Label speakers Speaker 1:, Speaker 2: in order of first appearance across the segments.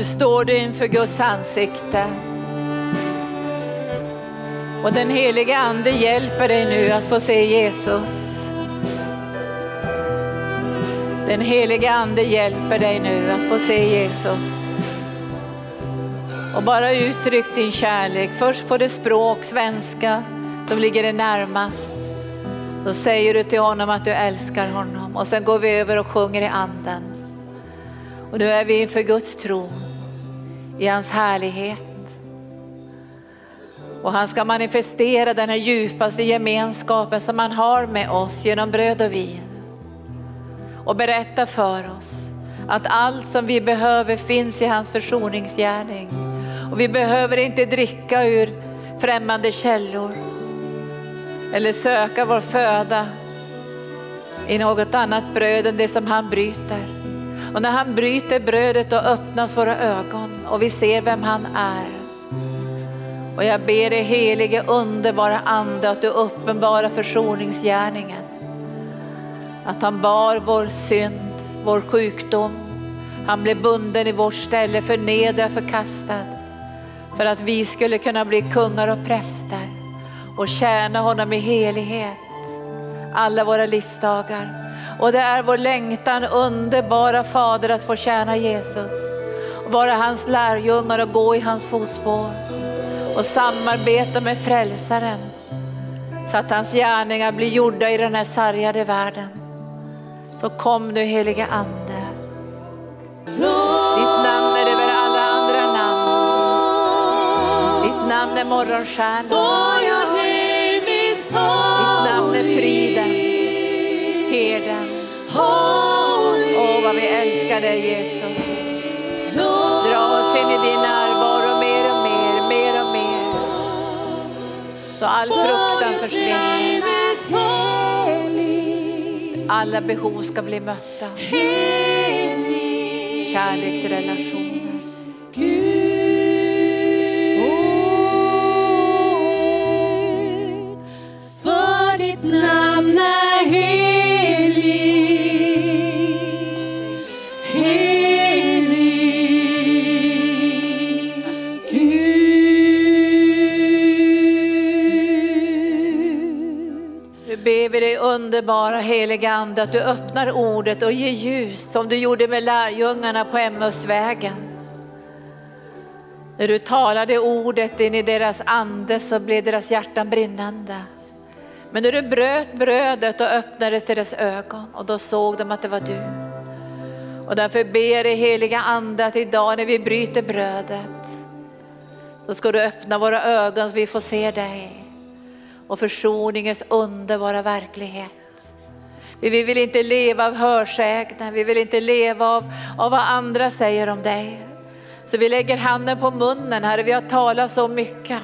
Speaker 1: Nu står du inför Guds ansikte. Och den helige ande hjälper dig nu att få se Jesus. Den helige ande hjälper dig nu att få se Jesus. Och bara uttryck din kärlek, först på det språk, svenska, som ligger dig närmast. Då säger du till honom att du älskar honom och sen går vi över och sjunger i anden. Och nu är vi inför Guds tron, i hans härlighet. Och han ska manifestera den här djupaste gemenskapen som han har med oss genom bröd och vin. Och berätta för oss att allt som vi behöver finns i hans försoningsgärning. Och vi behöver inte dricka ur främmande källor eller söka vår föda i något annat bröd än det som han bryter. Och när han bryter brödet då öppnas våra ögon och vi ser vem han är. Och jag ber dig helige underbara ande att du uppenbarar försoningsgärningen. Att han bar vår synd, vår sjukdom. Han blev bunden i vårt ställe, förnedrad, förkastad. För att vi skulle kunna bli kungar och präster och tjäna honom i helighet alla våra livsdagar. Och det är vår längtan, underbara Fader, att få tjäna Jesus. Och vara hans lärjungar och gå i hans fotspår. Och samarbeta med frälsaren. Så att hans gärningar blir gjorda i den här sargade världen. Så kom nu heliga Ande. Ditt namn är över alla andra namn. Ditt namn är morgonstjärnan. Ditt namn är friden. Åh, vad vi älskar dig Jesus. Dra oss in i din närvaro mer och mer, mer och mer. Så all fruktan försvinner. Alla behov ska bli mötta. Kärleksrelationer. Underbara heliga Ande att du öppnar ordet och ger ljus som du gjorde med lärjungarna på Emmausvägen. När du talade ordet in i deras ande så blev deras hjärtan brinnande. Men när du bröt brödet och öppnades deras ögon och då såg de att det var du. Och därför ber dig heliga Ande att idag när vi bryter brödet så ska du öppna våra ögon så vi får se dig och försoningens underbara verklighet. Vi vill inte leva av hörsägner, vi vill inte leva av, av vad andra säger om dig. Så vi lägger handen på munnen, Herre, vi har talat så mycket.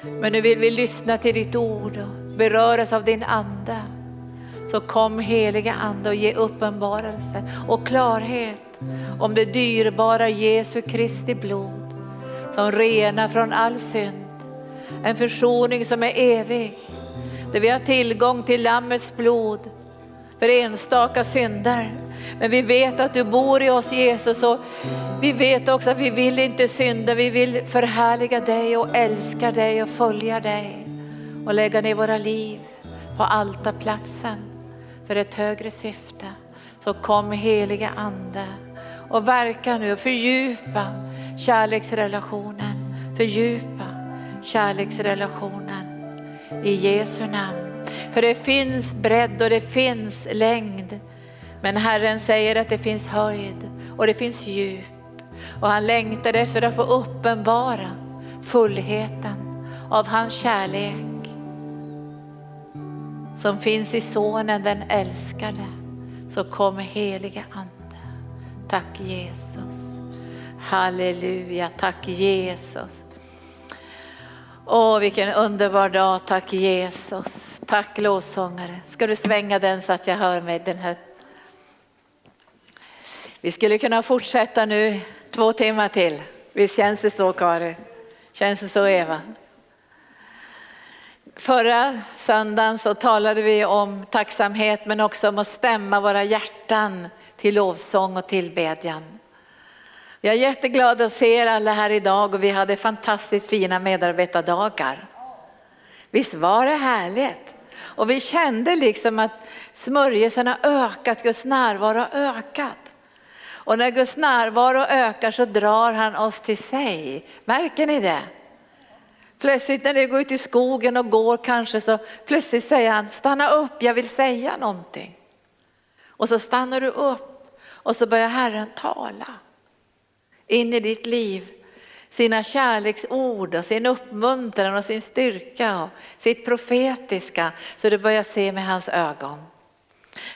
Speaker 1: Men nu vill vi lyssna till ditt ord och beröras av din ande. Så kom heliga ande och ge uppenbarelse och klarhet om det dyrbara Jesu Kristi blod som renar från all synd. En försoning som är evig. Där vi har tillgång till Lammets blod för enstaka synder. Men vi vet att du bor i oss Jesus och vi vet också att vi vill inte synda. Vi vill förhärliga dig och älska dig och följa dig och lägga ner våra liv på altarplatsen för ett högre syfte. Så kom heliga ande och verka nu och fördjupa kärleksrelationen. Fördjupa kärleksrelationen i Jesu namn. För det finns bredd och det finns längd. Men Herren säger att det finns höjd och det finns djup. Och han längtar efter att få uppenbara fullheten av hans kärlek som finns i sonen den älskade. Så kom helige ande. Tack Jesus. Halleluja, tack Jesus. Åh, vilken underbar dag. Tack Jesus. Tack lovsångare. Ska du svänga den så att jag hör mig? Den här. Vi skulle kunna fortsätta nu två timmar till. Visst känns det så Kari? Känns det så Eva? Förra söndagen så talade vi om tacksamhet men också om att stämma våra hjärtan till lovsång och tillbedjan. Jag är jätteglad att se er alla här idag och vi hade fantastiskt fina medarbetardagar. Visst var det härligt? Och vi kände liksom att smörjelsen har ökat, Guds närvaro har ökat. Och när Guds närvaro ökar så drar han oss till sig. Märker ni det? Plötsligt när du går ut i skogen och går kanske så plötsligt säger han stanna upp, jag vill säga någonting. Och så stannar du upp och så börjar Herren tala in i ditt liv. Sina kärleksord och sin uppmuntran och sin styrka och sitt profetiska så du börjar se med hans ögon.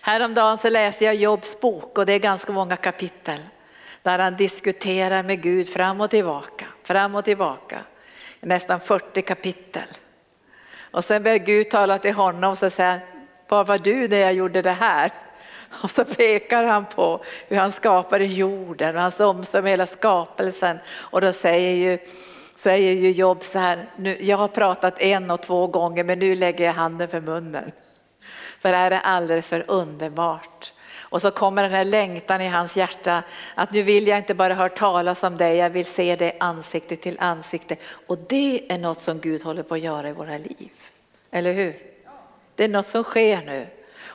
Speaker 1: Häromdagen så läste jag Jobs bok och det är ganska många kapitel där han diskuterar med Gud fram och tillbaka, fram och tillbaka. Nästan 40 kapitel. Och sen börjar Gud tala till honom och så säger var var du när jag gjorde det här? Och så pekar han på hur han skapade jorden och hans omsorg med hela skapelsen. Och då säger ju, säger ju Job så här, nu, jag har pratat en och två gånger men nu lägger jag handen för munnen. För det här är alldeles för underbart. Och så kommer den här längtan i hans hjärta att nu vill jag inte bara höra talas om dig, jag vill se dig ansikte till ansikte. Och det är något som Gud håller på att göra i våra liv. Eller hur? Det är något som sker nu.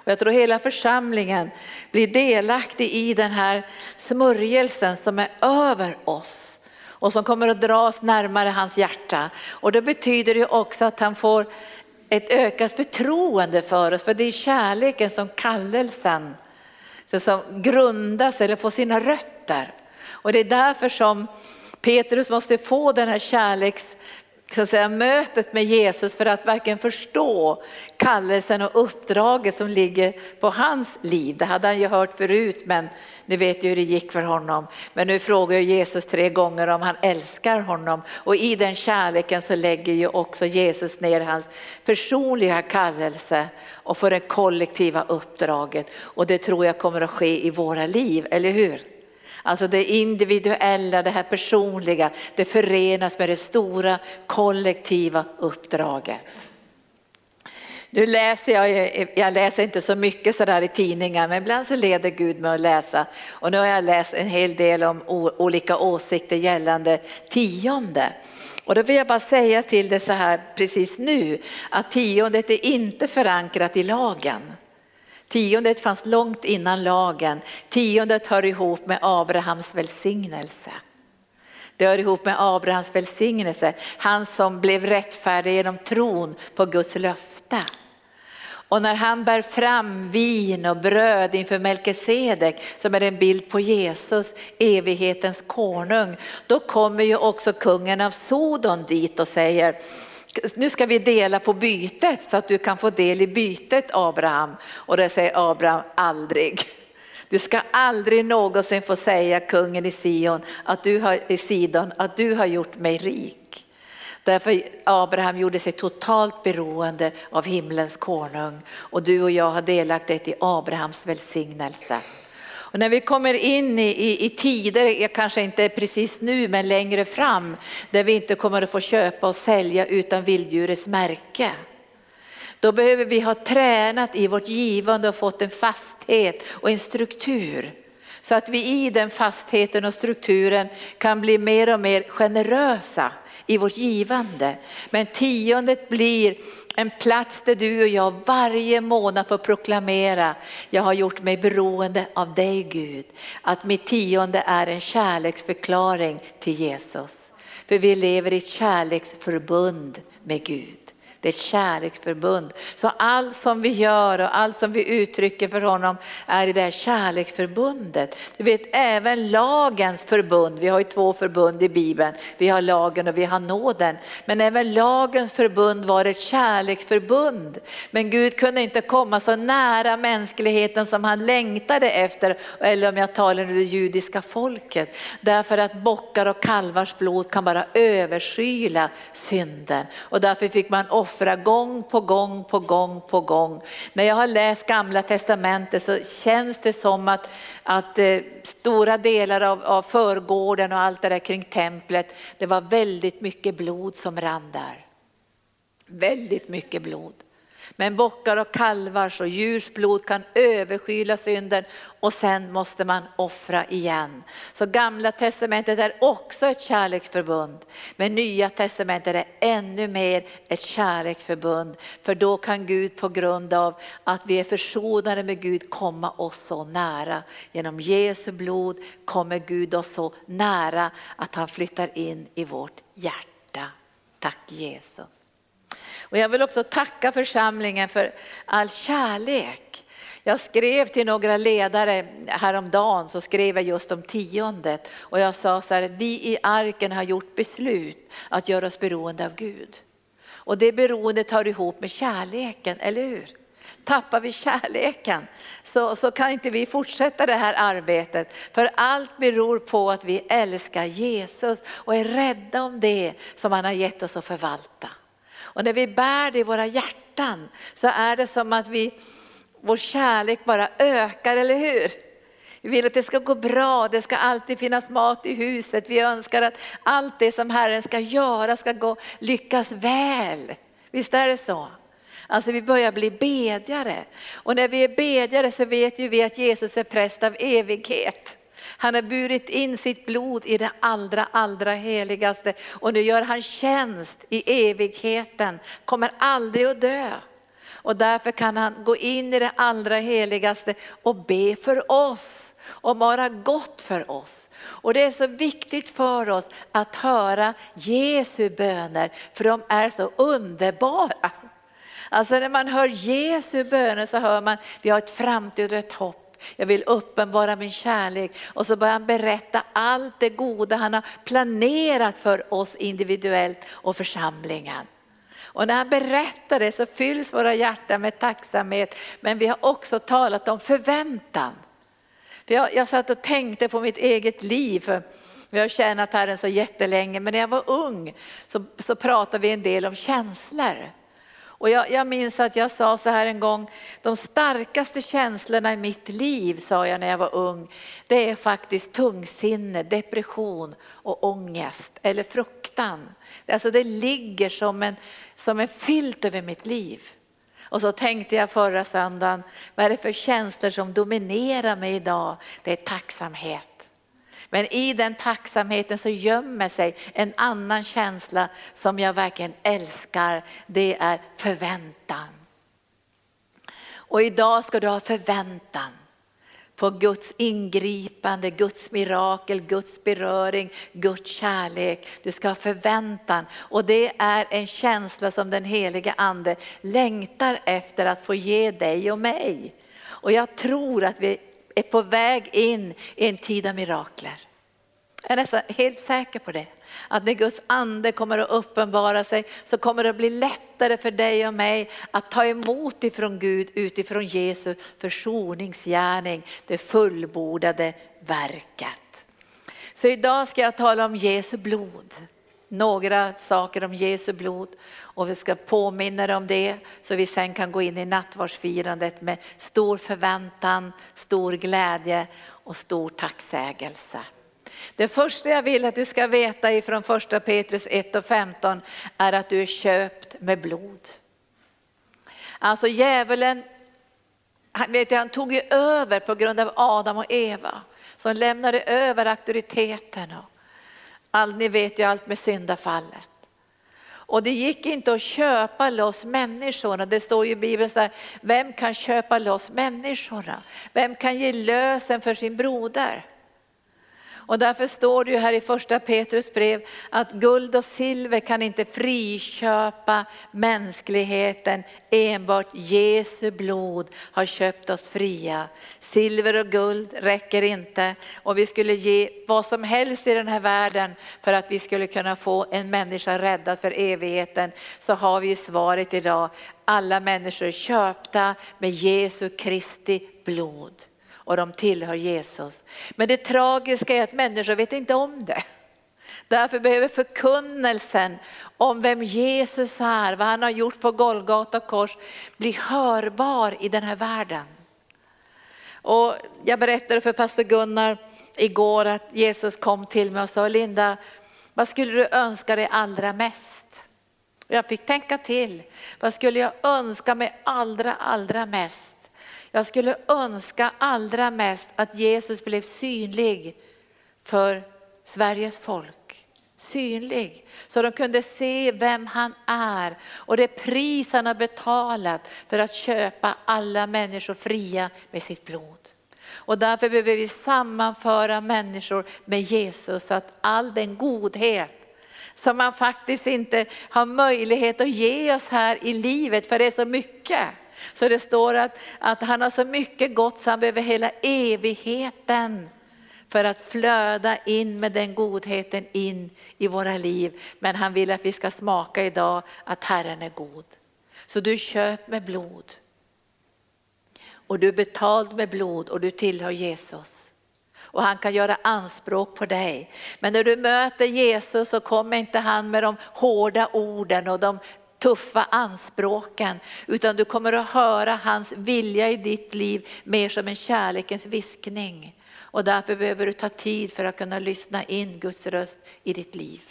Speaker 1: Och jag tror hela församlingen blir delaktig i den här smörjelsen som är över oss och som kommer att dra oss närmare hans hjärta. Och det betyder ju också att han får ett ökat förtroende för oss, för det är kärleken som kallelsen som grundas eller får sina rötter. Och det är därför som Petrus måste få den här kärleks så att säga, mötet med Jesus för att verkligen förstå kallelsen och uppdraget som ligger på hans liv. Det hade han ju hört förut men ni vet ju hur det gick för honom. Men nu frågar Jesus tre gånger om han älskar honom och i den kärleken så lägger ju också Jesus ner hans personliga kallelse och får det kollektiva uppdraget och det tror jag kommer att ske i våra liv, eller hur? Alltså det individuella, det här personliga, det förenas med det stora kollektiva uppdraget. Nu läser jag, jag läser inte så mycket sådär i tidningar men ibland så leder Gud mig att läsa och nu har jag läst en hel del om olika åsikter gällande tionde. Och då vill jag bara säga till det så här precis nu att tiondet är inte förankrat i lagen. Tiondet fanns långt innan lagen. Tiondet hör ihop med Abrahams välsignelse. Det hör ihop med Abrahams välsignelse, han som blev rättfärdig genom tron på Guds löfte. Och när han bär fram vin och bröd inför Melkisedek som är en bild på Jesus, evighetens konung, då kommer ju också kungen av Sodom dit och säger nu ska vi dela på bytet så att du kan få del i bytet Abraham. Och det säger Abraham aldrig. Du ska aldrig någonsin få säga kungen i Sion att du har, i Sidon att du har gjort mig rik. Därför Abraham gjorde sig totalt beroende av himlens konung och du och jag har delaktighet i Abrahams välsignelse. Och när vi kommer in i, i, i tider, kanske inte precis nu men längre fram, där vi inte kommer att få köpa och sälja utan vilddjurets märke. Då behöver vi ha tränat i vårt givande och fått en fasthet och en struktur. Så att vi i den fastheten och strukturen kan bli mer och mer generösa i vårt givande. Men tiondet blir en plats där du och jag varje månad får proklamera, jag har gjort mig beroende av dig Gud. Att mitt tionde är en kärleksförklaring till Jesus. För vi lever i ett kärleksförbund med Gud. Det är ett kärleksförbund. Så allt som vi gör och allt som vi uttrycker för honom är i det här kärleksförbundet. Du vet även lagens förbund, vi har ju två förbund i Bibeln, vi har lagen och vi har nåden. Men även lagens förbund var ett kärleksförbund. Men Gud kunde inte komma så nära mänskligheten som han längtade efter, eller om jag talar om det judiska folket. Därför att bockar och kalvars blod kan bara överskyla synden. Och därför fick man offra offra gång på gång på gång på gång. När jag har läst gamla testamentet så känns det som att, att eh, stora delar av, av förgården och allt det där kring templet, det var väldigt mycket blod som rann där. Väldigt mycket blod. Men bockar och kalvars och djurs blod kan överskyla synden och sen måste man offra igen. Så gamla testamentet är också ett kärleksförbund. Men nya testamentet är ännu mer ett kärleksförbund. För då kan Gud på grund av att vi är försonade med Gud komma oss så nära. Genom Jesu blod kommer Gud oss så nära att han flyttar in i vårt hjärta. Tack Jesus. Och jag vill också tacka församlingen för all kärlek. Jag skrev till några ledare häromdagen så skrev jag just om tiondet och jag sa så här, vi i arken har gjort beslut att göra oss beroende av Gud. Och det beroendet hör ihop med kärleken, eller hur? Tappar vi kärleken så, så kan inte vi fortsätta det här arbetet. För allt beror på att vi älskar Jesus och är rädda om det som han har gett oss att förvalta. Och när vi bär det i våra hjärtan så är det som att vi, vår kärlek bara ökar, eller hur? Vi vill att det ska gå bra, det ska alltid finnas mat i huset. Vi önskar att allt det som Herren ska göra ska gå, lyckas väl. Visst är det så? Alltså vi börjar bli bedjare. Och när vi är bedjare så vet ju vi att Jesus är präst av evighet. Han har burit in sitt blod i det allra, allra heligaste och nu gör han tjänst i evigheten, kommer aldrig att dö. Och därför kan han gå in i det allra heligaste och be för oss och vara gott för oss. Och det är så viktigt för oss att höra Jesu böner för de är så underbara. Alltså när man hör Jesu böner så hör man, vi har ett framtid och ett hopp jag vill uppenbara min kärlek. Och så börjar han berätta allt det goda han har planerat för oss individuellt och församlingen. Och när han berättar det så fylls våra hjärtan med tacksamhet. Men vi har också talat om förväntan. För jag, jag satt och tänkte på mitt eget liv. Jag har tjänat Herren så jättelänge, men när jag var ung så, så pratade vi en del om känslor. Och jag, jag, minns att jag sa så här en gång, de starkaste känslorna i mitt liv, sa jag när jag var ung, det är faktiskt tungsinne, depression och ångest eller fruktan. Alltså det ligger som en, som en filt över mitt liv. Och så tänkte jag förra söndagen, vad är det för känslor som dominerar mig idag? Det är tacksamhet. Men i den tacksamheten så gömmer sig en annan känsla som jag verkligen älskar. Det är förväntan. Och idag ska du ha förväntan på Guds ingripande, Guds mirakel, Guds beröring, Guds kärlek. Du ska ha förväntan och det är en känsla som den helige ande längtar efter att få ge dig och mig. Och jag tror att vi är på väg in i en tid av mirakler. Jag är nästan helt säker på det. Att när Guds ande kommer att uppenbara sig så kommer det att bli lättare för dig och mig att ta emot ifrån Gud utifrån Jesu försoningsgärning, det fullbordade verket. Så idag ska jag tala om Jesu blod. Några saker om Jesu blod och vi ska påminna dig om det så vi sen kan gå in i nattvardsfirandet med stor förväntan, stor glädje och stor tacksägelse. Det första jag vill att du ska veta ifrån första Petrus 1 och 15 är att du är köpt med blod. Alltså djävulen, han, vet jag, han tog ju över på grund av Adam och Eva. Som lämnade över auktoriteten. Och all, ni vet ju allt med syndafallet. Och det gick inte att köpa loss människorna. Det står ju i Bibeln så här, vem kan köpa loss människorna? Vem kan ge lösen för sin broder? Och därför står det ju här i första Petrus brev att guld och silver kan inte friköpa mänskligheten. Enbart Jesu blod har köpt oss fria. Silver och guld räcker inte och vi skulle ge vad som helst i den här världen för att vi skulle kunna få en människa räddad för evigheten. Så har vi svaret idag. Alla människor är köpta med Jesu Kristi blod och de tillhör Jesus. Men det tragiska är att människor vet inte om det. Därför behöver förkunnelsen om vem Jesus är, vad han har gjort på Golgata kors, bli hörbar i den här världen. Och jag berättade för pastor Gunnar igår att Jesus kom till mig och sa, Linda, vad skulle du önska dig allra mest? Jag fick tänka till. Vad skulle jag önska mig allra, allra mest? Jag skulle önska allra mest att Jesus blev synlig för Sveriges folk. Synlig, så de kunde se vem han är och det pris han har betalat för att köpa alla människor fria med sitt blod. Och därför behöver vi sammanföra människor med Jesus så att all den godhet som man faktiskt inte har möjlighet att ge oss här i livet för det är så mycket. Så det står att, att han har så mycket gott så han behöver hela evigheten för att flöda in med den godheten in i våra liv. Men han vill att vi ska smaka idag att Herren är god. Så du köp med blod. Och du är betald med blod och du tillhör Jesus. Och han kan göra anspråk på dig. Men när du möter Jesus så kommer inte han med de hårda orden och de tuffa anspråken, utan du kommer att höra hans vilja i ditt liv mer som en kärlekens viskning. Och därför behöver du ta tid för att kunna lyssna in Guds röst i ditt liv.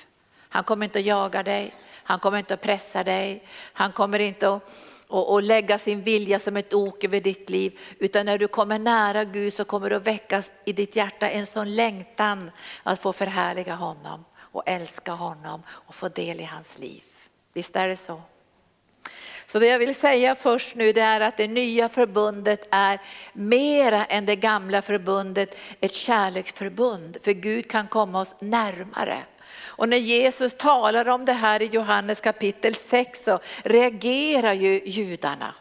Speaker 1: Han kommer inte att jaga dig, han kommer inte att pressa dig, han kommer inte att och, och lägga sin vilja som ett ok över ditt liv. Utan när du kommer nära Gud så kommer det att väckas i ditt hjärta en sån längtan att få förhärliga honom och älska honom och få del i hans liv. Visst är det så? Så det jag vill säga först nu det är att det nya förbundet är mera än det gamla förbundet ett kärleksförbund. För Gud kan komma oss närmare. Och när Jesus talar om det här i Johannes kapitel 6 så reagerar ju judarna.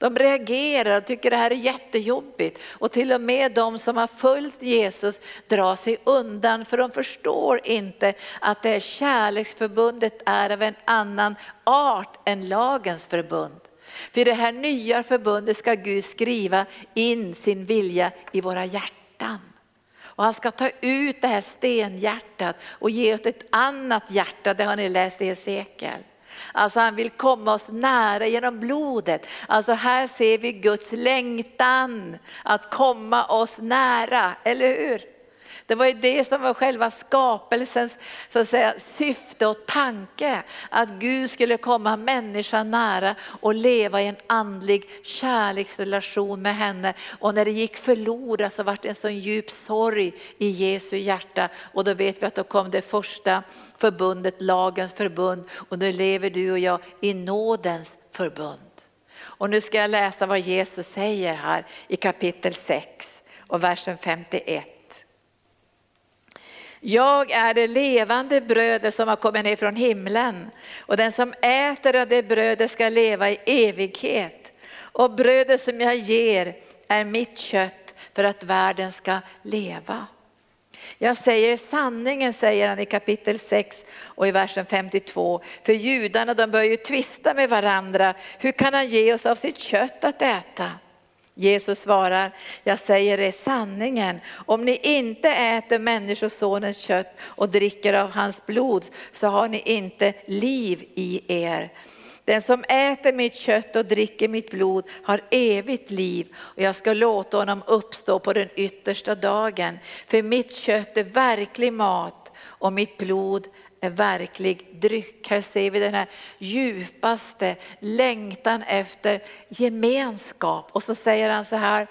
Speaker 1: De reagerar och tycker det här är jättejobbigt. Och till och med de som har följt Jesus drar sig undan för de förstår inte att det här kärleksförbundet är av en annan art än lagens förbund. För i det här nya förbundet ska Gud skriva in sin vilja i våra hjärtan. Och han ska ta ut det här stenhjärtat och ge oss ett annat hjärta, det har ni läst i Hesekiel. Alltså han vill komma oss nära genom blodet. Alltså här ser vi Guds längtan att komma oss nära, eller hur? Det var ju det som var själva skapelsens så att säga, syfte och tanke. Att Gud skulle komma människan nära och leva i en andlig kärleksrelation med henne. Och när det gick förlorat så var det en sån djup sorg i Jesu hjärta. Och då vet vi att då kom det första förbundet, lagens förbund. Och nu lever du och jag i nådens förbund. Och nu ska jag läsa vad Jesus säger här i kapitel 6 och versen 51. Jag är det levande brödet som har kommit ner från himlen och den som äter av det brödet ska leva i evighet. Och brödet som jag ger är mitt kött för att världen ska leva. Jag säger sanningen, säger han i kapitel 6 och i versen 52. För judarna de börjar ju tvista med varandra. Hur kan han ge oss av sitt kött att äta? Jesus svarar, jag säger er sanningen, om ni inte äter människosonens kött och dricker av hans blod så har ni inte liv i er. Den som äter mitt kött och dricker mitt blod har evigt liv och jag ska låta honom uppstå på den yttersta dagen. För mitt kött är verklig mat och mitt blod en verklig dryck. Här ser vi den här djupaste längtan efter gemenskap. Och så säger han så här,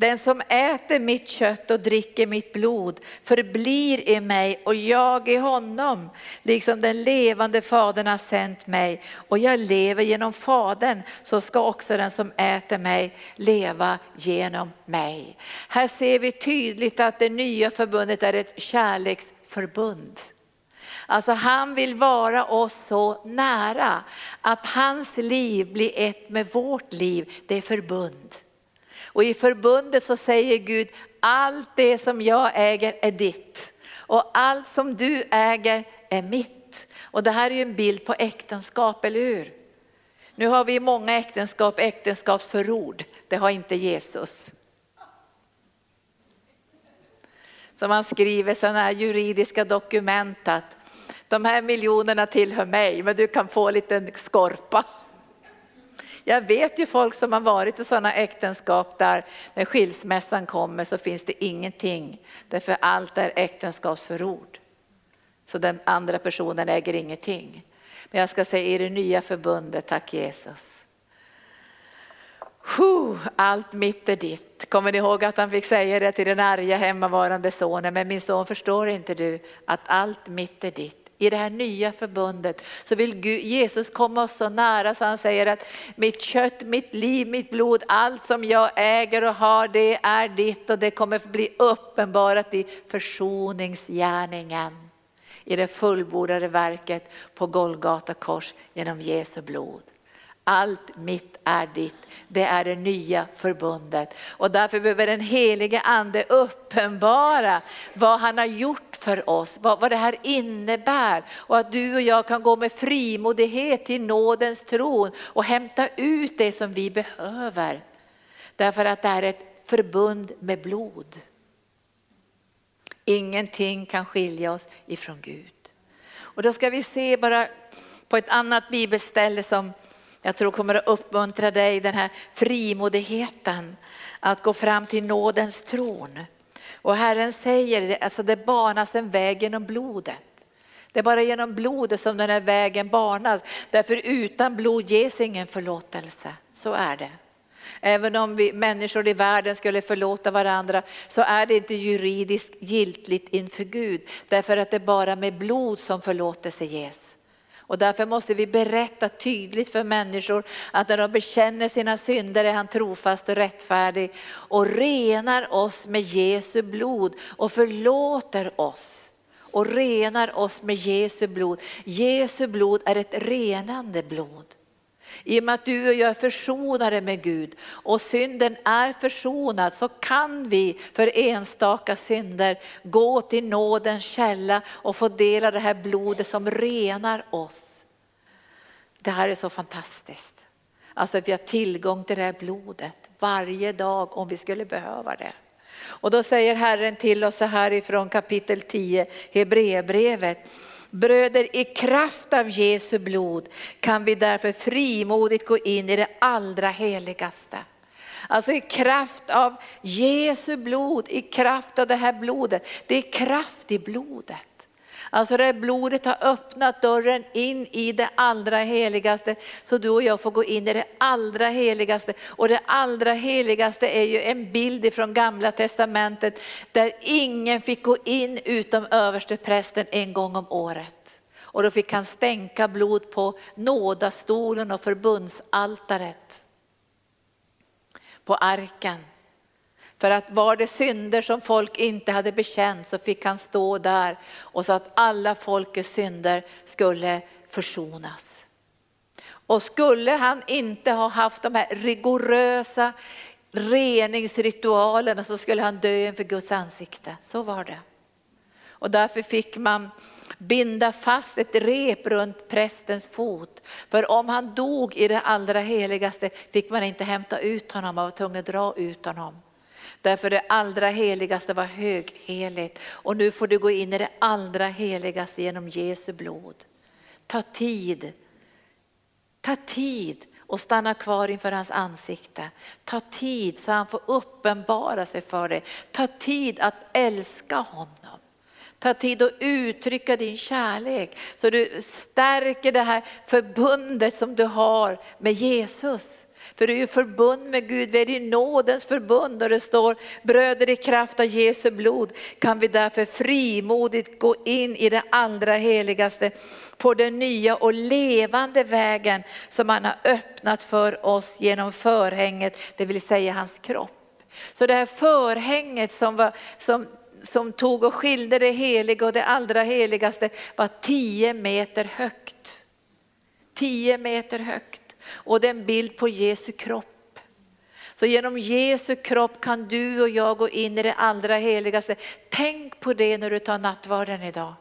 Speaker 1: den som äter mitt kött och dricker mitt blod förblir i mig och jag i honom. Liksom den levande fadern har sänt mig och jag lever genom fadern så ska också den som äter mig leva genom mig. Här ser vi tydligt att det nya förbundet är ett kärleksförbund. Alltså han vill vara oss så nära att hans liv blir ett med vårt liv. Det är förbund. Och i förbundet så säger Gud, allt det som jag äger är ditt. Och allt som du äger är mitt. Och det här är ju en bild på äktenskap, eller hur? Nu har vi i många äktenskap äktenskapsförord, det har inte Jesus. Så man skriver sådana här juridiska dokument att de här miljonerna tillhör mig, men du kan få en liten skorpa. Jag vet ju folk som har varit i sådana äktenskap där när skilsmässan kommer så finns det ingenting. Därför allt är äktenskapsförord. Så den andra personen äger ingenting. Men jag ska säga i det nya förbundet, tack Jesus. Allt mitt är ditt. Kommer ni ihåg att han fick säga det till den arga hemmavarande sonen? Men min son förstår inte du att allt mitt är ditt. I det här nya förbundet så vill Gud, Jesus komma oss så nära så han säger att mitt kött, mitt liv, mitt blod, allt som jag äger och har det är ditt och det kommer bli uppenbarat i försoningsgärningen. I det fullbordade verket på Golgata kors genom Jesu blod. Allt mitt är ditt. Det är det nya förbundet. Och därför behöver den helige ande uppenbara vad han har gjort för oss, vad, vad det här innebär. Och att du och jag kan gå med frimodighet till nådens tron och hämta ut det som vi behöver. Därför att det är ett förbund med blod. Ingenting kan skilja oss ifrån Gud. Och då ska vi se bara på ett annat bibelställe som jag tror kommer att uppmuntra dig, den här frimodigheten att gå fram till nådens tron. Och Herren säger, alltså det banas en väg genom blodet. Det är bara genom blodet som den här vägen banas. Därför utan blod ges ingen förlåtelse. Så är det. Även om vi människor i världen skulle förlåta varandra så är det inte juridiskt giltigt inför Gud. Därför att det är bara med blod som förlåtelse ges. Och därför måste vi berätta tydligt för människor att när de bekänner sina synder är han trofast och rättfärdig och renar oss med Jesu blod och förlåter oss och renar oss med Jesu blod. Jesu blod är ett renande blod. I och med att du och jag är försonade med Gud och synden är försonad så kan vi för enstaka synder gå till nådens källa och få del av det här blodet som renar oss. Det här är så fantastiskt. Alltså att vi har tillgång till det här blodet varje dag om vi skulle behöva det. Och då säger Herren till oss så här ifrån kapitel 10, Hebreerbrevet. Bröder, i kraft av Jesu blod kan vi därför frimodigt gå in i det allra heligaste. Alltså i kraft av Jesu blod, i kraft av det här blodet. Det är kraft i blodet. Alltså det blodet har öppnat dörren in i det allra heligaste så du och jag får gå in i det allra heligaste. Och det allra heligaste är ju en bild ifrån gamla testamentet där ingen fick gå in utom översteprästen en gång om året. Och då fick han stänka blod på nådastolen och förbundsaltaret. På arken. För att var det synder som folk inte hade bekänt så fick han stå där och så att alla folkets synder skulle försonas. Och skulle han inte ha haft de här rigorösa reningsritualerna så skulle han dö inför Guds ansikte. Så var det. Och därför fick man binda fast ett rep runt prästens fot. För om han dog i det allra heligaste fick man inte hämta ut honom, man var tvungen att dra ut honom. Därför det allra heligaste var högheligt och nu får du gå in i det allra heligaste genom Jesu blod. Ta tid. Ta tid och stanna kvar inför hans ansikte. Ta tid så han får uppenbara sig för dig. Ta tid att älska honom. Ta tid att uttrycka din kärlek så du stärker det här förbundet som du har med Jesus. För du är ju förbund med Gud, vi är i nådens förbund och det står bröder i kraft av Jesu blod kan vi därför frimodigt gå in i det allra heligaste på den nya och levande vägen som han har öppnat för oss genom förhänget, det vill säga hans kropp. Så det här förhänget som, var, som, som tog och skilde det heliga och det allra heligaste var tio meter högt. Tio meter högt. Och det är en bild på Jesu kropp. Så genom Jesu kropp kan du och jag gå in i det allra heligaste. Tänk på det när du tar nattvarden idag.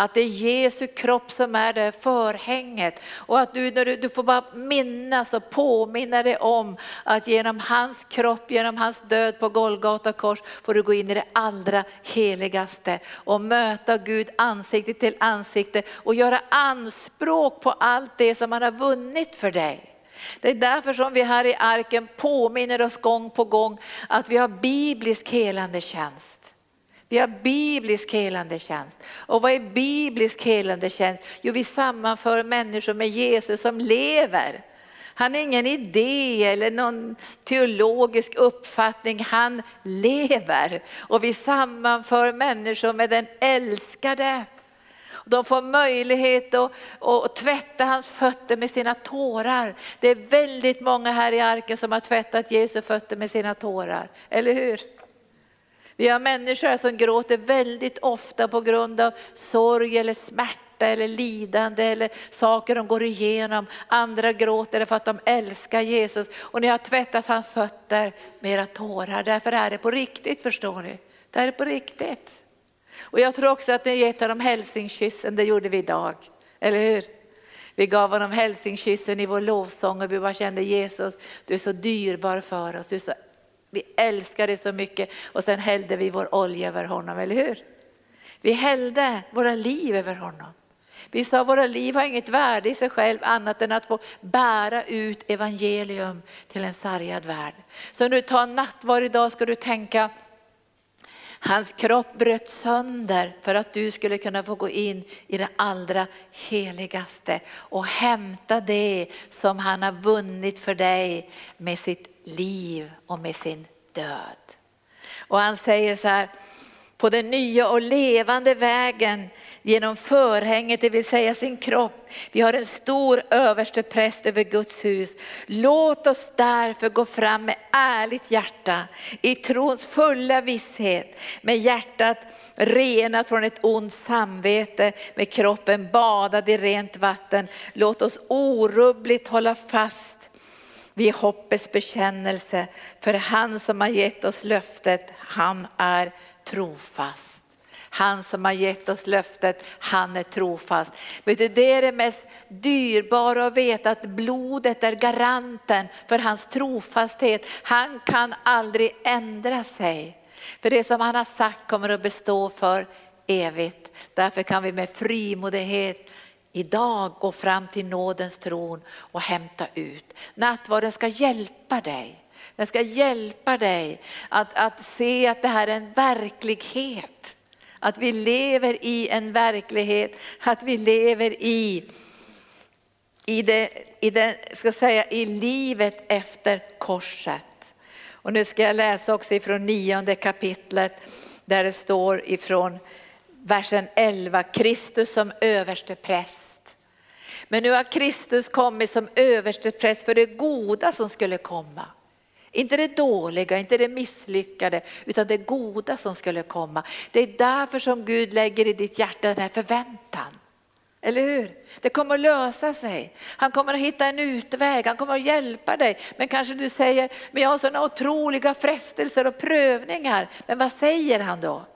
Speaker 1: Att det är Jesu kropp som är det förhänget. Och att du, när du, du får bara minnas och påminna dig om att genom hans kropp, genom hans död på Golgata kors får du gå in i det allra heligaste och möta Gud ansikte till ansikte och göra anspråk på allt det som han har vunnit för dig. Det är därför som vi här i arken påminner oss gång på gång att vi har biblisk helande tjänst. Vi har biblisk helande tjänst. Och vad är biblisk helande tjänst? Jo, vi sammanför människor med Jesus som lever. Han är ingen idé eller någon teologisk uppfattning, han lever. Och vi sammanför människor med den älskade. De får möjlighet att, att tvätta hans fötter med sina tårar. Det är väldigt många här i arken som har tvättat Jesu fötter med sina tårar, eller hur? Vi har människor som gråter väldigt ofta på grund av sorg eller smärta eller lidande eller saker de går igenom. Andra gråter för att de älskar Jesus och ni har tvättat hans fötter med era tårar. Därför är det på riktigt förstår ni. Det är på riktigt. Och jag tror också att ni gett honom hälsingkyssen, det gjorde vi idag. Eller hur? Vi gav honom hälsingkyssen i vår lovsång och vi bara kände Jesus, du är så dyrbar för oss, du är så vi älskar dig så mycket och sen hällde vi vår olja över honom, eller hur? Vi hällde våra liv över honom. Vi sa våra liv har inget värde i sig själv annat än att få bära ut evangelium till en sargad värld. Så när du tar nattvard idag ska du tänka, hans kropp bröt sönder för att du skulle kunna få gå in i det allra heligaste och hämta det som han har vunnit för dig med sitt liv och med sin död. Och han säger så här, på den nya och levande vägen genom förhänget, det vill säga sin kropp. Vi har en stor överste präst över Guds hus. Låt oss därför gå fram med ärligt hjärta, i trons fulla visshet, med hjärtat renat från ett ont samvete, med kroppen badad i rent vatten. Låt oss orubbligt hålla fast vid hoppets bekännelse. För han som har gett oss löftet, han är trofast. Han som har gett oss löftet, han är trofast. Vet du, det är det mest dyrbara att veta att blodet är garanten för hans trofasthet. Han kan aldrig ändra sig. För det som han har sagt kommer att bestå för evigt. Därför kan vi med frimodighet idag gå fram till nådens tron och hämta ut. Nattvarden ska hjälpa dig. Den ska hjälpa dig att, att se att det här är en verklighet. Att vi lever i en verklighet, att vi lever i, i, det, i, det, ska säga, i livet efter korset. Och nu ska jag läsa också ifrån nionde kapitlet där det står ifrån versen 11, Kristus som överste präst. Men nu har Kristus kommit som överste präst för det goda som skulle komma. Inte det dåliga, inte det misslyckade, utan det goda som skulle komma. Det är därför som Gud lägger i ditt hjärta den här förväntan. Eller hur? Det kommer att lösa sig. Han kommer att hitta en utväg, han kommer att hjälpa dig. Men kanske du säger, men jag har sådana otroliga frestelser och prövningar. Men vad säger han då?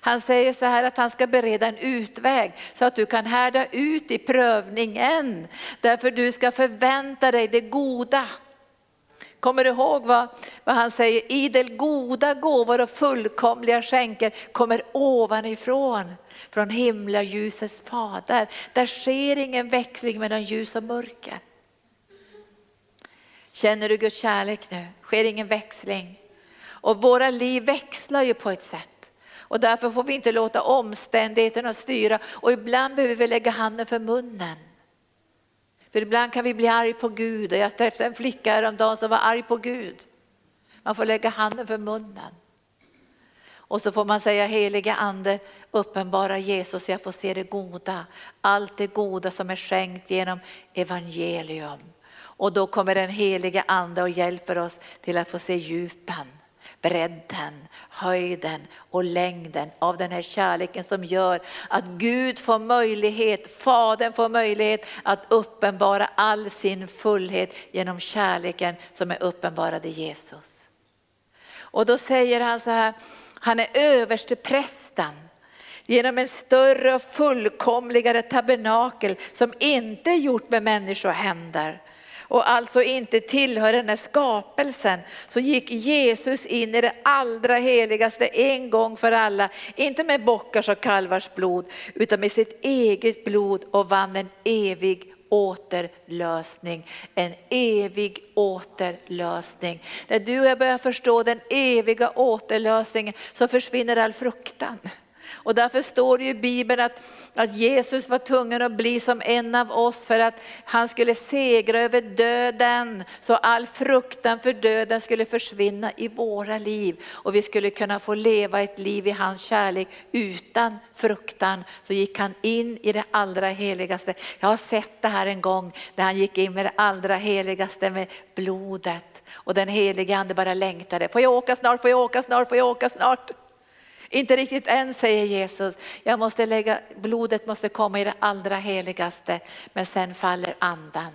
Speaker 1: Han säger så här att han ska bereda en utväg så att du kan härda ut i prövningen. Därför du ska förvänta dig det goda. Kommer du ihåg vad, vad han säger? Idel goda gåvor och fullkomliga skänker kommer ovanifrån, från himlaljusets fader. Där sker ingen växling mellan ljus och mörker. Känner du Guds kärlek nu? Sker ingen växling? Och våra liv växlar ju på ett sätt. Och därför får vi inte låta omständigheterna styra och ibland behöver vi lägga handen för munnen. För ibland kan vi bli arg på Gud och jag träffade en flicka häromdagen som var arg på Gud. Man får lägga handen för munnen. Och så får man säga heliga ande, uppenbara Jesus, jag får se det goda. Allt det goda som är skänkt genom evangelium. Och då kommer den heliga ande och hjälper oss till att få se djupen bredden, höjden och längden av den här kärleken som gör att Gud får möjlighet, Fadern får möjlighet att uppenbara all sin fullhet genom kärleken som är uppenbarad i Jesus. Och då säger han så här, han är överste prästen genom en större och fullkomligare tabernakel som inte är gjort med människohänder och alltså inte tillhör den här skapelsen, så gick Jesus in i det allra heligaste en gång för alla, inte med bockars och kalvars blod, utan med sitt eget blod och vann en evig återlösning. En evig återlösning. När du och jag börjar förstå den eviga återlösningen så försvinner all fruktan. Och därför står det i Bibeln att, att Jesus var tvungen att bli som en av oss för att han skulle segra över döden. Så all fruktan för döden skulle försvinna i våra liv och vi skulle kunna få leva ett liv i hans kärlek utan fruktan. Så gick han in i det allra heligaste. Jag har sett det här en gång när han gick in med det allra heligaste med blodet. Och den helige ande bara längtade. Får jag åka snart, får jag åka snart, får jag åka snart? Inte riktigt än säger Jesus. Jag måste lägga, blodet måste komma i det allra heligaste. Men sen faller andan.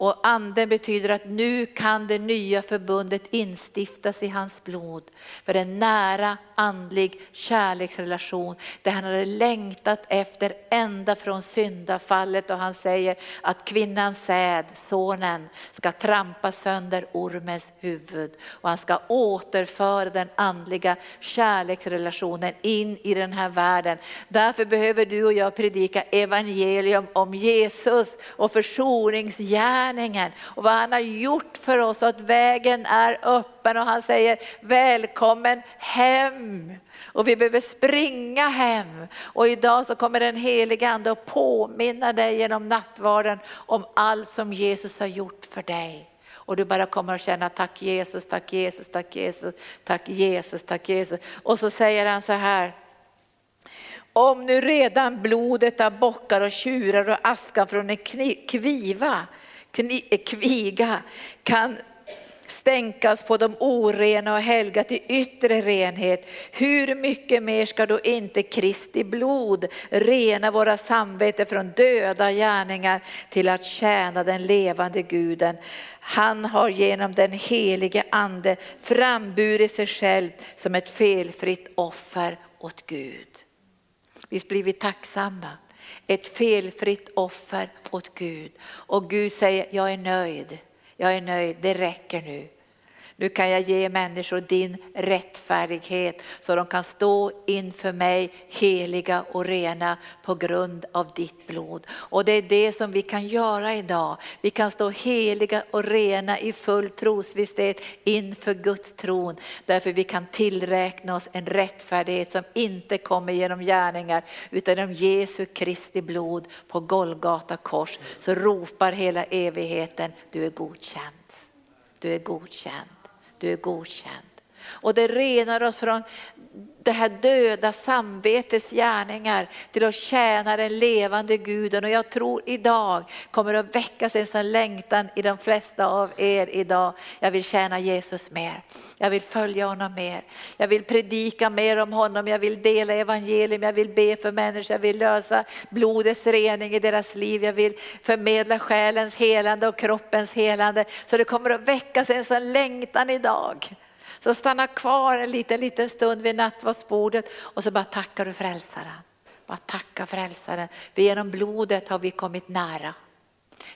Speaker 1: Och anden betyder att nu kan det nya förbundet instiftas i hans blod. För en nära andlig kärleksrelation där han hade längtat efter ända från syndafallet och han säger att kvinnans säd, sonen, ska trampa sönder ormens huvud och han ska återföra den andliga kärleksrelationen in i den här världen. Därför behöver du och jag predika evangelium om Jesus och försoningsgärningen och vad han har gjort för oss och att vägen är öppen och han säger välkommen hem. Och vi behöver springa hem. Och idag så kommer den heliga ande att påminna dig genom nattvarden om allt som Jesus har gjort för dig. Och du bara kommer att känna tack Jesus, tack Jesus, tack Jesus, tack Jesus, tack Jesus. Och så säger han så här. Om nu redan blodet av bockar och tjurar och askan från en kviva, kviga kan stänkas på de orena och helga till yttre renhet. Hur mycket mer ska då inte Kristi blod rena våra samvete från döda gärningar till att tjäna den levande guden. Han har genom den helige ande framburit sig själv som ett felfritt offer åt Gud. Visst blir vi tacksamma? Ett felfritt offer åt Gud. Och Gud säger, jag är nöjd. Jag är nöjd, det räcker nu. Nu kan jag ge människor din rättfärdighet så de kan stå inför mig heliga och rena på grund av ditt blod. Och det är det som vi kan göra idag. Vi kan stå heliga och rena i full trosvisshet inför Guds tron. Därför vi kan tillräkna oss en rättfärdighet som inte kommer genom gärningar utan genom Jesu Kristi blod på Golgata kors. Så ropar hela evigheten, du är godkänd. Du är godkänd du är godkänd. Och det renar oss från det här döda samvetets gärningar till att tjäna den levande guden. Och jag tror idag kommer att väckas en sån längtan i de flesta av er idag. Jag vill tjäna Jesus mer. Jag vill följa honom mer. Jag vill predika mer om honom. Jag vill dela evangelium. Jag vill be för människor. Jag vill lösa blodets rening i deras liv. Jag vill förmedla själens helande och kroppens helande. Så det kommer att väckas en sån längtan idag. Så stanna kvar en liten, liten stund vid nattvardsbordet och så bara tackar du frälsaren. Bara tacka frälsaren. För genom blodet har vi kommit nära.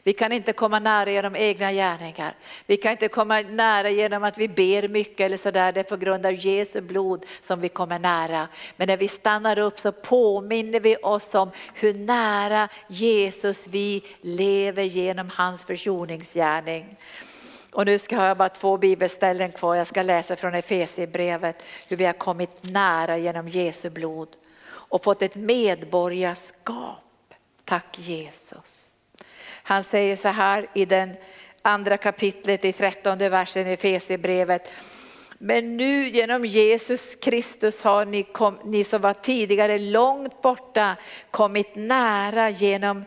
Speaker 1: Vi kan inte komma nära genom egna gärningar. Vi kan inte komma nära genom att vi ber mycket eller sådär. Det är på grund av Jesu blod som vi kommer nära. Men när vi stannar upp så påminner vi oss om hur nära Jesus vi lever genom hans försoningsgärning. Och nu ska jag bara två bibelställen kvar. Jag ska läsa från Efesierbrevet hur vi har kommit nära genom Jesu blod och fått ett medborgarskap. Tack Jesus. Han säger så här i den andra kapitlet i trettonde versen i Efesierbrevet. Men nu genom Jesus Kristus har ni, kom, ni som var tidigare långt borta kommit nära genom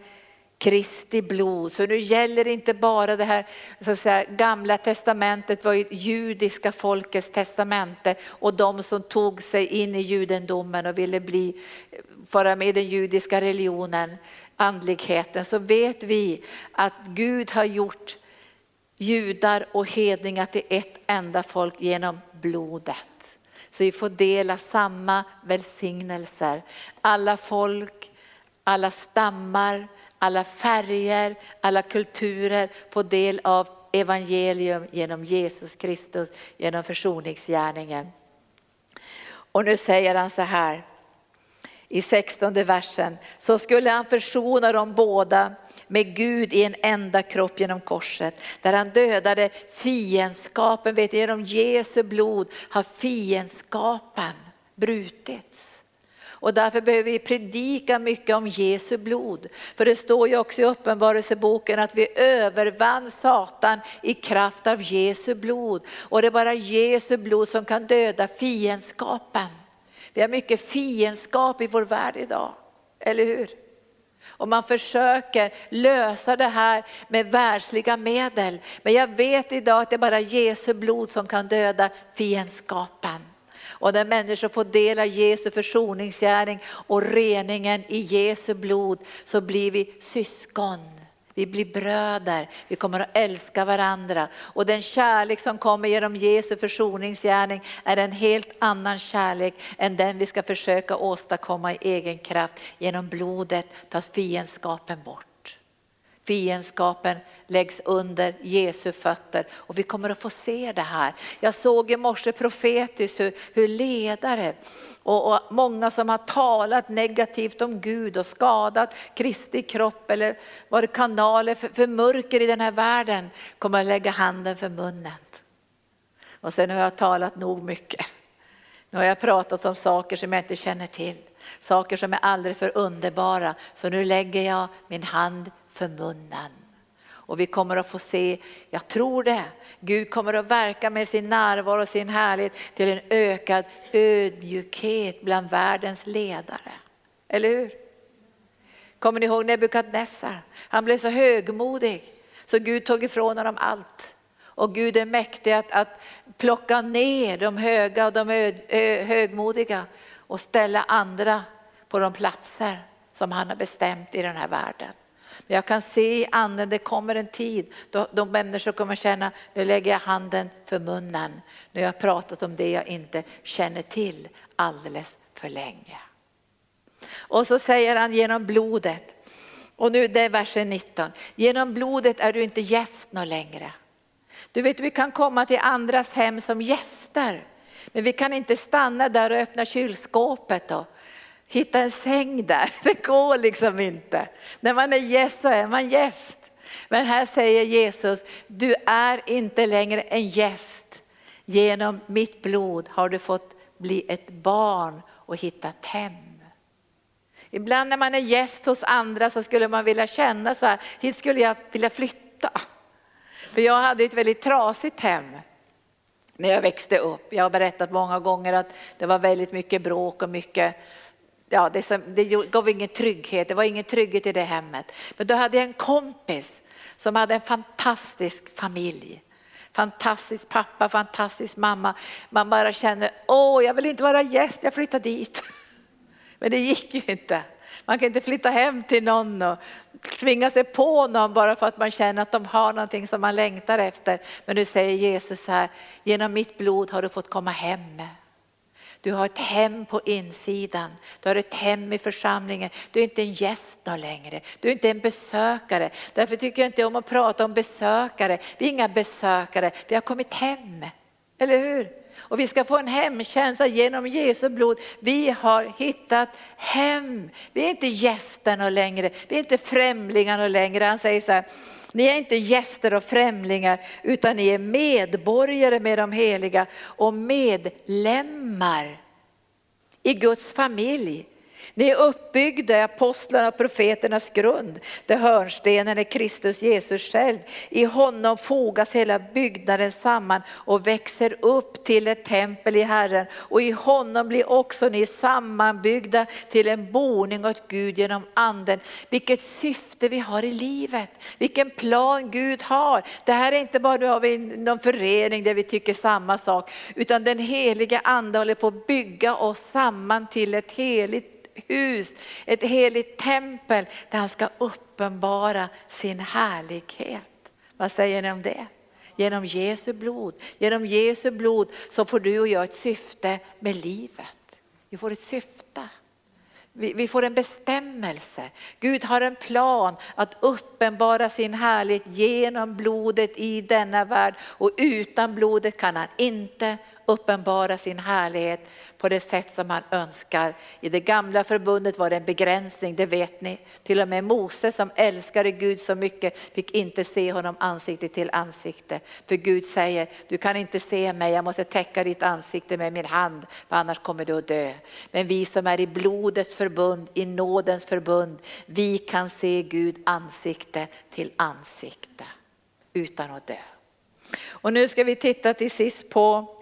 Speaker 1: Kristi blod. Så nu gäller inte bara det här så att säga, gamla testamentet var ju judiska folkets testamente och de som tog sig in i judendomen och ville bli, vara med i den judiska religionen, andligheten. Så vet vi att Gud har gjort judar och hedningar till ett enda folk genom blodet. Så vi får dela samma välsignelser. Alla folk, alla stammar, alla färger, alla kulturer får del av evangelium genom Jesus Kristus, genom försoningsgärningen. Och nu säger han så här i 16 versen, så skulle han försona dem båda med Gud i en enda kropp genom korset. Där han dödade fiendskapen, vet du, genom Jesu blod har fiendskapen brutits. Och därför behöver vi predika mycket om Jesu blod. För det står ju också i Uppenbarelseboken att vi övervann Satan i kraft av Jesu blod. Och det är bara Jesu blod som kan döda fiendskapen. Vi har mycket fiendskap i vår värld idag, eller hur? Och man försöker lösa det här med världsliga medel. Men jag vet idag att det är bara Jesu blod som kan döda fiendskapen. Och när människor får del av Jesu försoningsgärning och reningen i Jesu blod så blir vi syskon. Vi blir bröder, vi kommer att älska varandra. Och den kärlek som kommer genom Jesu försoningsgärning är en helt annan kärlek än den vi ska försöka åstadkomma i egen kraft. Genom blodet tas fiendskapen bort. Fiendskapen läggs under Jesu fötter och vi kommer att få se det här. Jag såg i morse profetiskt hur, hur ledare och, och, många som har talat negativt om Gud och skadat Kristi kropp eller varit kanaler för, för mörker i den här världen kommer att lägga handen för munnen. Och sen har jag talat nog mycket. Nu har jag pratat om saker som jag inte känner till. Saker som är alldeles för underbara. Så nu lägger jag min hand för munnen. Och vi kommer att få se, jag tror det, Gud kommer att verka med sin närvaro och sin härlighet till en ökad ödmjukhet bland världens ledare. Eller hur? Kommer ni ihåg Nebukadnessar? Han blev så högmodig så Gud tog ifrån honom allt. Och Gud är mäktig att, att plocka ner de höga och de högmodiga och ställa andra på de platser som han har bestämt i den här världen. Men jag kan se i anden, det kommer en tid då de människor kommer känna, nu lägger jag handen för munnen. Nu har jag pratat om det jag inte känner till alldeles för länge. Och så säger han genom blodet, och nu det är versen 19, genom blodet är du inte gäst någon längre. Du vet vi kan komma till andras hem som gäster. Men vi kan inte stanna där och öppna kylskåpet och hitta en säng där. Det går liksom inte. När man är gäst så är man gäst. Men här säger Jesus, du är inte längre en gäst. Genom mitt blod har du fått bli ett barn och hittat hem. Ibland när man är gäst hos andra så skulle man vilja känna så här, hit skulle jag vilja flytta. För jag hade ett väldigt trasigt hem när jag växte upp. Jag har berättat många gånger att det var väldigt mycket bråk och mycket ja, det, som, det gav ingen trygghet, det var ingen trygghet i det hemmet. Men då hade jag en kompis som hade en fantastisk familj. Fantastisk pappa, fantastisk mamma. Man bara känner, åh jag vill inte vara gäst, jag flyttar dit. Men det gick ju inte. Man kan inte flytta hem till någon och tvinga sig på någon bara för att man känner att de har någonting som man längtar efter. Men nu säger Jesus här, genom mitt blod har du fått komma hem. Du har ett hem på insidan, du har ett hem i församlingen. Du är inte en gäst längre, du är inte en besökare. Därför tycker jag inte om att prata om besökare. Vi är inga besökare, vi har kommit hem. Eller hur? Och vi ska få en hemkänsla genom Jesu blod. Vi har hittat hem. Vi är inte gästerna längre, vi är inte främlingarna längre. Han säger så här, ni är inte gäster och främlingar utan ni är medborgare med de heliga och medlemmar i Guds familj. Ni är uppbyggda i apostlarna och profeternas grund, där hörnstenen är Kristus Jesus själv. I honom fogas hela byggnaden samman och växer upp till ett tempel i Herren. Och i honom blir också ni sammanbyggda till en boning åt Gud genom anden. Vilket syfte vi har i livet, vilken plan Gud har. Det här är inte bara, nu har vi någon förening där vi tycker samma sak, utan den heliga ande håller på att bygga oss samman till ett heligt hus, ett heligt tempel där han ska uppenbara sin härlighet. Vad säger ni om det? Genom Jesu blod. Genom Jesu blod så får du och jag ett syfte med livet. Vi får ett syfte. Vi, får en bestämmelse. Gud har en plan att uppenbara sin härlighet genom blodet i denna värld och utan blodet kan han inte uppenbara sin härlighet på det sätt som han önskar. I det gamla förbundet var det en begränsning, det vet ni. Till och med Mose som älskade Gud så mycket fick inte se honom ansikte till ansikte. För Gud säger, du kan inte se mig, jag måste täcka ditt ansikte med min hand, för annars kommer du att dö. Men vi som är i blodets förbund, i nådens förbund, vi kan se Gud ansikte till ansikte utan att dö. Och nu ska vi titta till sist på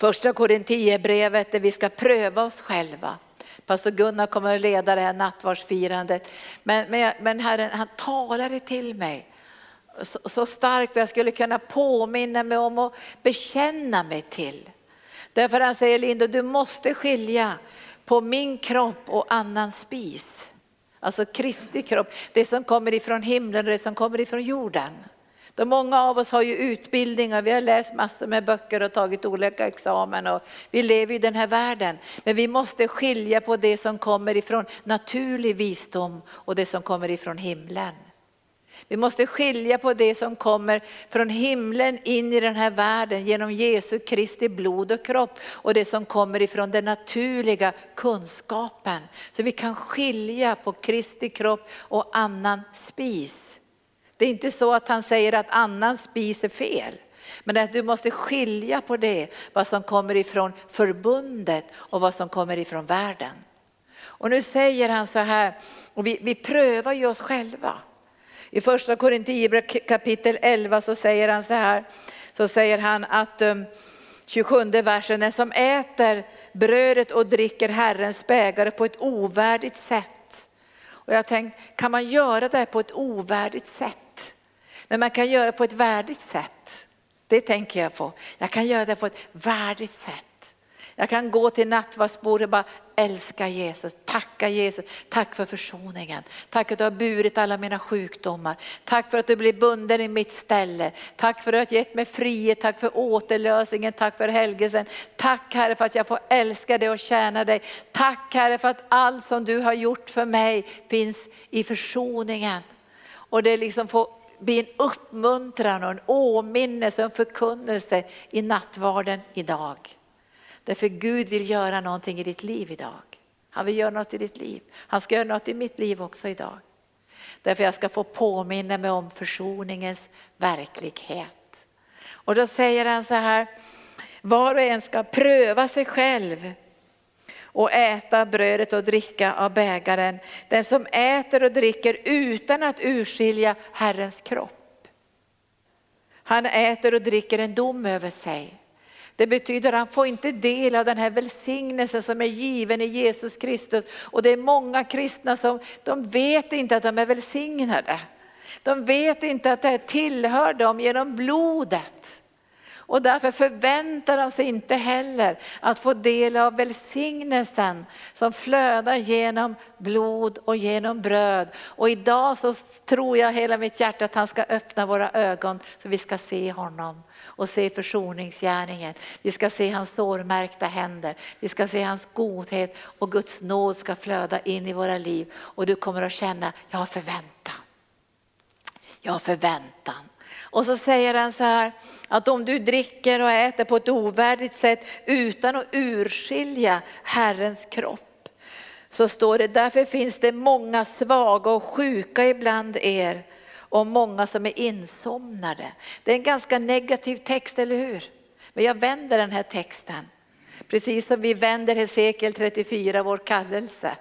Speaker 1: första Korintierbrevet där vi ska pröva oss själva. Pastor Gunnar kommer att leda det här nattvardsfirandet. Men, men, men Herren han talade till mig så, så starkt att jag skulle kunna påminna mig om och bekänna mig till. Därför han säger Linda, du måste skilja på min kropp och annan spis. Alltså Kristi kropp, det som kommer ifrån himlen och det som kommer ifrån jorden. Då många av oss har ju utbildningar, vi har läst massor med böcker och tagit olika examen och vi lever i den här världen. Men vi måste skilja på det som kommer ifrån naturlig visdom och det som kommer ifrån himlen. Vi måste skilja på det som kommer från himlen in i den här världen genom Jesu Kristi blod och kropp och det som kommer ifrån den naturliga kunskapen. Så vi kan skilja på Kristi kropp och annan spis. Det är inte så att han säger att annan spis är fel. Men att du måste skilja på det, vad som kommer ifrån förbundet och vad som kommer ifrån världen. Och nu säger han så här, och vi, vi prövar ju oss själva. I första Korintierbrevet kapitel 11 så säger han så här, så säger han att um, 27 versen, den som äter brödet och dricker Herrens bägare på ett ovärdigt sätt. Och jag tänkte, kan man göra det på ett ovärdigt sätt? Men man kan göra det på ett värdigt sätt. Det tänker jag på. Jag kan göra det på ett värdigt sätt. Jag kan gå till nattvardsbordet och bara älska Jesus, tacka Jesus, tack för försoningen. Tack att du har burit alla mina sjukdomar. Tack för att du blir bunden i mitt ställe. Tack för att du har gett mig frihet, tack för återlösningen, tack för helgelsen. Tack Herre för att jag får älska dig och tjäna dig. Tack Herre för att allt som du har gjort för mig finns i försoningen. Och det liksom får bli en uppmuntran och en åminnelse och en förkunnelse i nattvarden idag. Därför Gud vill göra någonting i ditt liv idag. Han vill göra något i ditt liv. Han ska göra något i mitt liv också idag. Därför jag ska få påminna mig om försoningens verklighet. Och då säger han så här, var och en ska pröva sig själv och äta brödet och dricka av bägaren. Den som äter och dricker utan att urskilja Herrens kropp. Han äter och dricker en dom över sig. Det betyder att han får inte del av den här välsignelsen som är given i Jesus Kristus. Och det är många kristna som de vet inte att de är välsignade. De vet inte att det tillhör dem genom blodet. Och därför förväntar de sig inte heller att få del av välsignelsen som flödar genom blod och genom bröd. Och idag så tror jag hela mitt hjärta att han ska öppna våra ögon så vi ska se honom och se försoningsgärningen. Vi ska se hans sårmärkta händer, vi ska se hans godhet och Guds nåd ska flöda in i våra liv. Och du kommer att känna, jag har förväntan. Jag har förväntan. Och så säger han så här, att om du dricker och äter på ett ovärdigt sätt utan att urskilja Herrens kropp. Så står det, därför finns det många svaga och sjuka ibland er och många som är insomnade. Det är en ganska negativ text, eller hur? Men jag vänder den här texten. Precis som vi vänder Hesekiel 34, vår kallelse.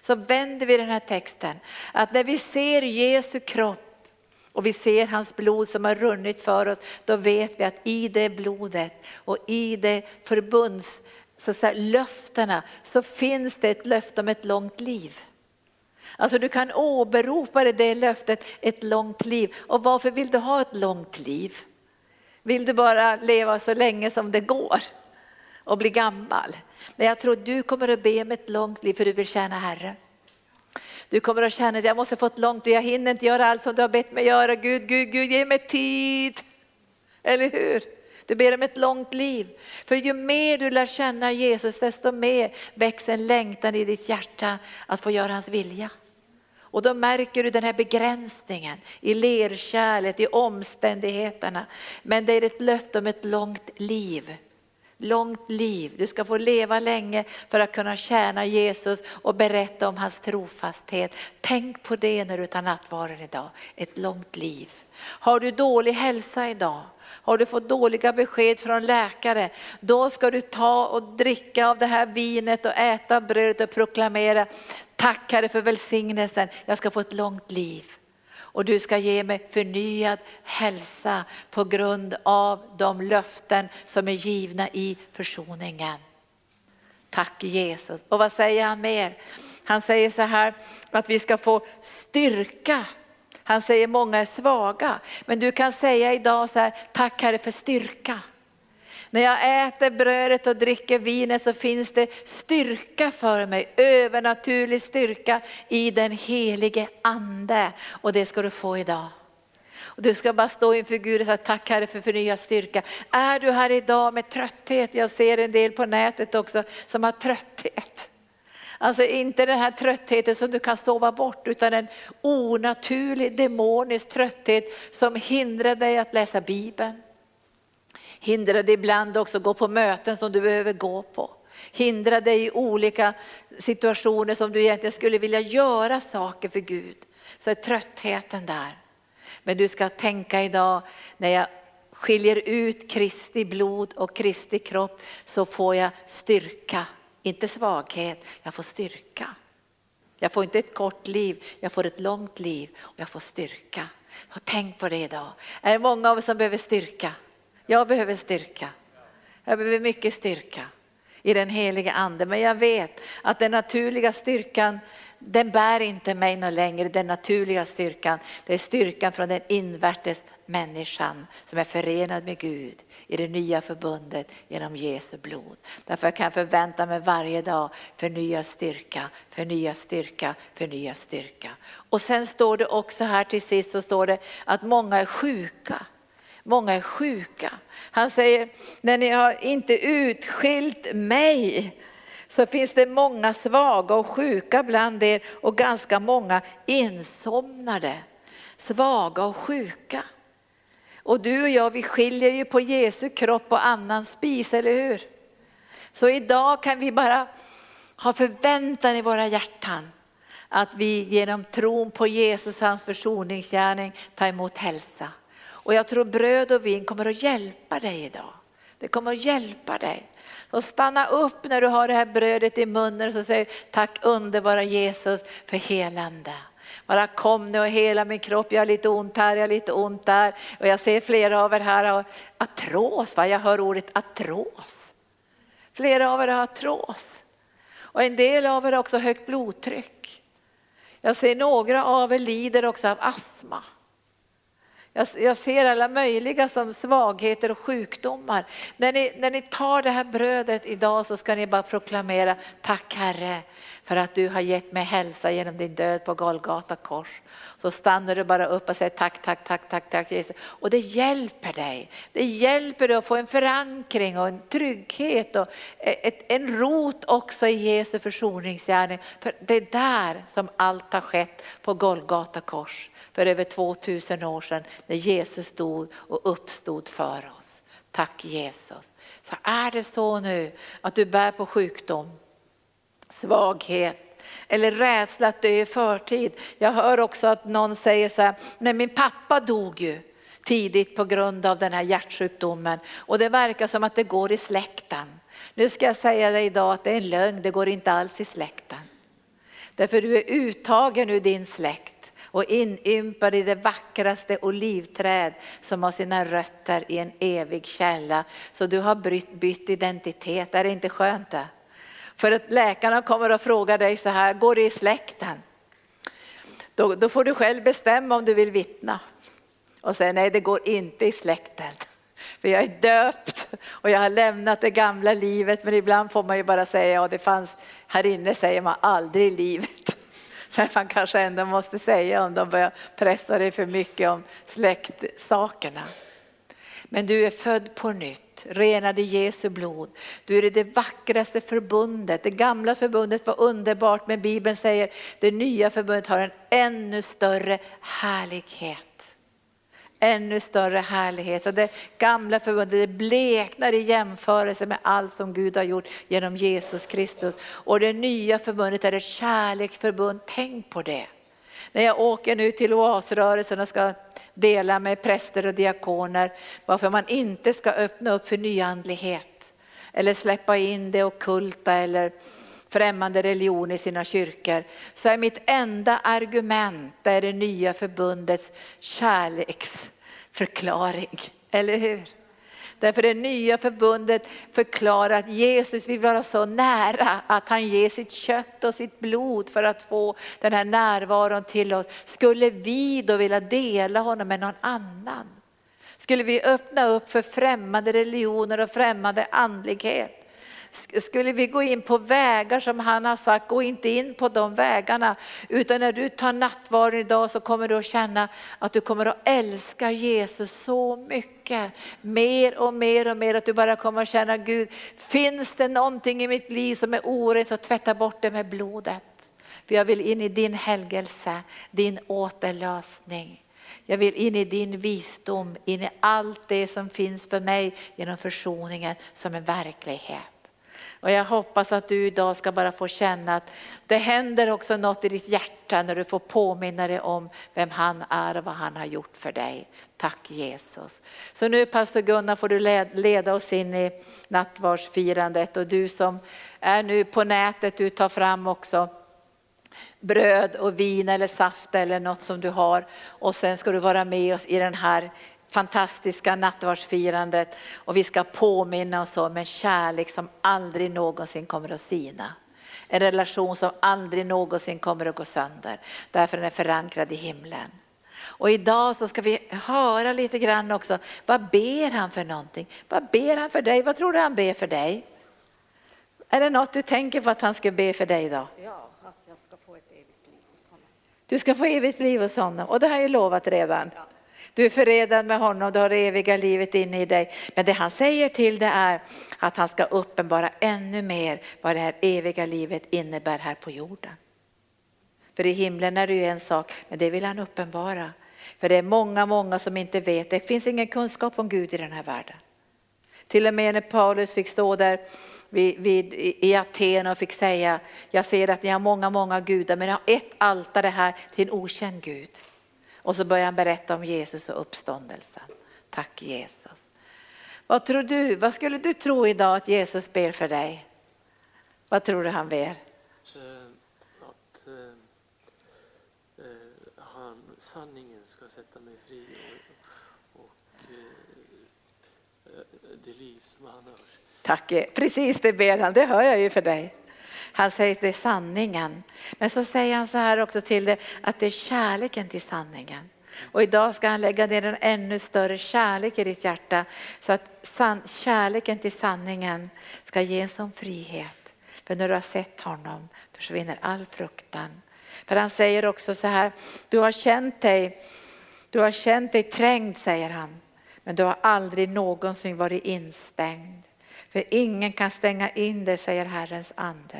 Speaker 1: Så vänder vi den här texten. Att när vi ser Jesu kropp och vi ser hans blod som har runnit för oss, då vet vi att i det blodet och i det förbunds så säga, löftena så finns det ett löfte om ett långt liv. Alltså du kan åberopa det löftet, ett långt liv. Och varför vill du ha ett långt liv? Vill du bara leva så länge som det går och bli gammal? Men jag tror att du kommer att be om ett långt liv för du vill tjäna Herren. Du kommer att känna att jag måste få ett långt liv, jag hinner inte göra allt som du har bett mig göra. Gud, Gud, Gud, ge mig tid. Eller hur? Du ber om ett långt liv. För ju mer du lär känna Jesus, desto mer växer en längtan i ditt hjärta att få göra hans vilja. Och då märker du den här begränsningen i lerkärlet, i omständigheterna. Men det är ett löfte om ett långt liv. Långt liv. Du ska få leva länge för att kunna tjäna Jesus och berätta om hans trofasthet. Tänk på det när du tar nattvarden idag. Ett långt liv. Har du dålig hälsa idag? Har du fått dåliga besked från läkare, då ska du ta och dricka av det här vinet och äta brödet och proklamera, tack Herre för välsignelsen, jag ska få ett långt liv. Och du ska ge mig förnyad hälsa på grund av de löften som är givna i försoningen. Tack Jesus. Och vad säger han mer? Han säger så här att vi ska få styrka han säger många är svaga. Men du kan säga idag så här, tack Herre för styrka. När jag äter brödet och dricker vinet så finns det styrka för mig, övernaturlig styrka i den helige ande. Och det ska du få idag. Och du ska bara stå inför Gud och säga tack Herre för förnyad styrka. Är du här idag med trötthet, jag ser en del på nätet också som har trötthet. Alltså inte den här tröttheten som du kan sova bort utan en onaturlig demonisk trötthet som hindrar dig att läsa Bibeln. Hindra dig ibland också gå på möten som du behöver gå på. Hindra dig i olika situationer som du egentligen skulle vilja göra saker för Gud. Så är tröttheten där. Men du ska tänka idag när jag skiljer ut Kristi blod och Kristi kropp så får jag styrka inte svaghet, jag får styrka. Jag får inte ett kort liv, jag får ett långt liv och jag får styrka. Och tänk på det idag. Är det många av oss som behöver styrka? Jag behöver styrka. Jag behöver mycket styrka i den heliga ande. Men jag vet att den naturliga styrkan den bär inte mig någon längre, den naturliga styrkan. Det är styrkan från den invärtes människan som är förenad med Gud i det nya förbundet genom Jesu blod. Därför kan jag förvänta mig varje dag förnyad styrka, förnyad styrka, förnyad styrka. Och sen står det också här till sist så står det att många är sjuka. Många är sjuka. Han säger, när ni har inte utskilt mig så finns det många svaga och sjuka bland er och ganska många insomnade. Svaga och sjuka. Och du och jag, vi skiljer ju på Jesu kropp och annan spis, eller hur? Så idag kan vi bara ha förväntan i våra hjärtan att vi genom tron på Jesus, hans försoningsgärning, tar emot hälsa. Och jag tror bröd och vin kommer att hjälpa dig idag. Det kommer att hjälpa dig. Så stanna upp när du har det här brödet i munnen och så tack underbara Jesus för helande. Bara kom nu och hela min kropp, jag har lite ont här, jag har lite ont där. Och jag ser flera av er här har artros, va? jag hör ordet artros. Flera av er har artros. Och en del av er har också högt blodtryck. Jag ser några av er lider också av astma. Jag, jag, ser alla möjliga som svagheter och sjukdomar. När ni, när ni tar det här brödet idag så ska ni bara proklamera, tack Herre för att du har gett mig hälsa genom din död på Golgata kors. Så stannar du bara upp och säger tack, tack, tack, tack, tack Jesus. Och det hjälper dig. Det hjälper dig att få en förankring och en trygghet och ett, en rot också i Jesu försoningsgärning. För det är där som allt har skett på Golgata kors för över 2000 år sedan när Jesus stod och uppstod för oss. Tack Jesus. Så är det så nu att du bär på sjukdom, svaghet eller rädsla att dö i förtid. Jag hör också att någon säger så här, nej min pappa dog ju tidigt på grund av den här hjärtsjukdomen och det verkar som att det går i släkten. Nu ska jag säga dig idag att det är en lögn, det går inte alls i släkten. Därför du är uttagen ur din släkt och inympad i det vackraste olivträd som har sina rötter i en evig källa. Så du har bytt, identitet, är det inte skönt det? För att läkarna kommer och frågar dig så här, går det i släkten? Då, då får du själv bestämma om du vill vittna. Och säga nej det går inte i släkten. För jag är döpt och jag har lämnat det gamla livet men ibland får man ju bara säga ja det fanns, här inne säger man aldrig i livet. Men man kanske ändå måste säga om de börjar pressa dig för mycket om släktsakerna. Men du är född på nytt, renad i Jesu blod. Du är i det vackraste förbundet. Det gamla förbundet var underbart men Bibeln säger det nya förbundet har en ännu större härlighet ännu större härlighet. Så det gamla förbundet det bleknar i jämförelse med allt som Gud har gjort genom Jesus Kristus. Och det nya förbundet är ett kärleksförbund, tänk på det. När jag åker nu till oasrörelsen och ska dela med präster och diakoner varför man inte ska öppna upp för nyandlighet eller släppa in det okulta eller främmande religion i sina kyrkor så är mitt enda argument det, det nya förbundets kärleksförklaring. Eller hur? Därför det nya förbundet förklarar att Jesus vill vara så nära att han ger sitt kött och sitt blod för att få den här närvaron till oss. Skulle vi då vilja dela honom med någon annan? Skulle vi öppna upp för främmande religioner och främmande andlighet? Skulle vi gå in på vägar som han har sagt, gå inte in på de vägarna. Utan när du tar nattvarden idag så kommer du att känna att du kommer att älska Jesus så mycket. Mer och mer och mer att du bara kommer att känna Gud, finns det någonting i mitt liv som är orent så tvätta bort det med blodet. För jag vill in i din helgelse, din återlösning. Jag vill in i din visdom, in i allt det som finns för mig genom försoningen som en verklighet. Och jag hoppas att du idag ska bara få känna att det händer också något i ditt hjärta när du får påminna dig om vem han är och vad han har gjort för dig. Tack Jesus. Så nu pastor Gunnar får du leda oss in i nattvardsfirandet och du som är nu på nätet, du tar fram också bröd och vin eller saft eller något som du har och sen ska du vara med oss i den här fantastiska nattvardsfirandet och vi ska påminna oss om en kärlek som aldrig någonsin kommer att sina. En relation som aldrig någonsin kommer att gå sönder därför den är förankrad i himlen. Och idag så ska vi höra lite grann också, vad ber han för någonting? Vad ber han för dig? Vad tror du han ber för dig? Är det något du tänker på att han ska be för dig idag?
Speaker 2: Ja, att jag ska få ett evigt liv hos honom.
Speaker 1: Du ska få evigt liv hos honom och det har jag ju lovat redan. Ja. Du är förenad med honom, du har det eviga livet inne i dig. Men det han säger till det är att han ska uppenbara ännu mer vad det här eviga livet innebär här på jorden. För i himlen är det ju en sak, men det vill han uppenbara. För det är många, många som inte vet, det finns ingen kunskap om Gud i den här världen. Till och med när Paulus fick stå där vid, vid, i Aten och fick säga, jag ser att ni har många, många gudar men ni har ett altare här till en okänd Gud. Och så börjar han berätta om Jesus och uppståndelsen. Tack Jesus. Vad tror du, vad skulle du tro idag att Jesus ber för dig? Vad tror du han ber?
Speaker 3: Eh, att eh, eh, han, sanningen ska sätta mig fri och, och det liv som han har.
Speaker 1: Tack, precis det ber han, det hör jag ju för dig. Han säger att det är sanningen. Men så säger han så här också till det att det är kärleken till sanningen. Och idag ska han lägga ner en ännu större kärlek i ditt hjärta så att kärleken till sanningen ska ge en sån frihet. För när du har sett honom försvinner all fruktan. För han säger också så här, du har känt dig, du har känt dig trängd säger han, men du har aldrig någonsin varit instängd. För ingen kan stänga in dig, säger Herrens ande.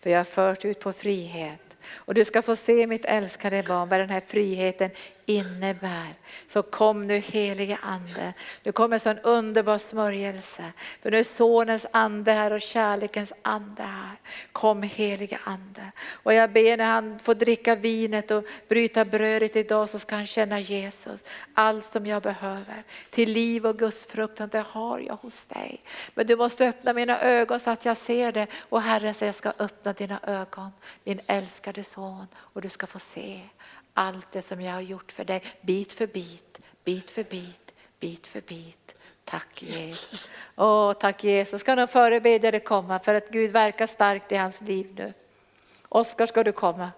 Speaker 1: För jag har fört ut på frihet. Och du ska få se mitt älskade barn vad den här friheten innebär. Så kom nu helige ande. Nu kommer en sån underbar smörjelse. För nu är sonens ande här och kärlekens ande här. Kom helige ande. Och jag ber när han får dricka vinet och bryta brödet idag så ska han känna Jesus. Allt som jag behöver till liv och Gudsfruktan, det har jag hos dig. Men du måste öppna mina ögon så att jag ser det. Och Herren säger jag ska öppna dina ögon min älskade son och du ska få se allt det som jag har gjort för dig, bit för bit, bit för bit, bit för bit. Tack Jesus. Åh, tack Jesus. Ska någon förebedjare komma för att Gud verkar starkt i hans liv nu. Oskar ska du komma.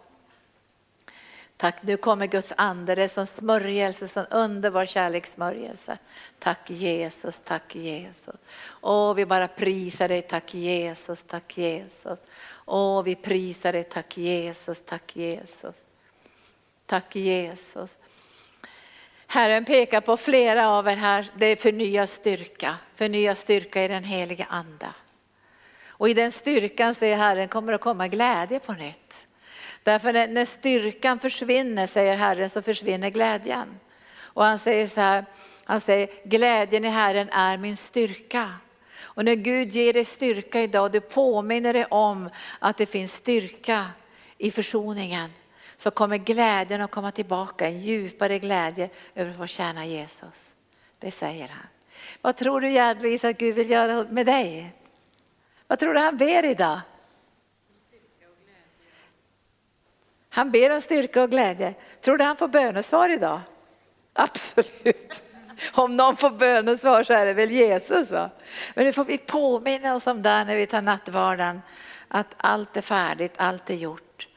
Speaker 1: Tack, nu kommer Guds ande, det är som smörjelse, som underbar kärlekssmörjelse. Tack Jesus, tack Jesus. Åh, vi bara prisar dig, tack Jesus, tack Jesus. Åh, vi prisar dig, tack Jesus, tack Jesus. Tack Jesus. Herren pekar på flera av er här, det är förnya styrka, förnya styrka i den heliga anda. Och i den styrkan säger Herren kommer att komma glädje på nytt. Därför när, när styrkan försvinner, säger Herren, så försvinner glädjen. Och han säger så här, han säger glädjen i Herren är min styrka. Och när Gud ger dig styrka idag, du påminner dig om att det finns styrka i försoningen, så kommer glädjen att komma tillbaka, en djupare glädje över att få tjäna Jesus. Det säger han. Vad tror du Gerd att Gud vill göra med dig? Vad tror du han ber idag? Han ber om styrka och glädje. Tror du han får bönesvar idag? Absolut. Om någon får bönesvar så är det väl Jesus. Va? Men nu får vi påminna oss om det när vi tar nattvarden. Att allt är färdigt, allt är gjort.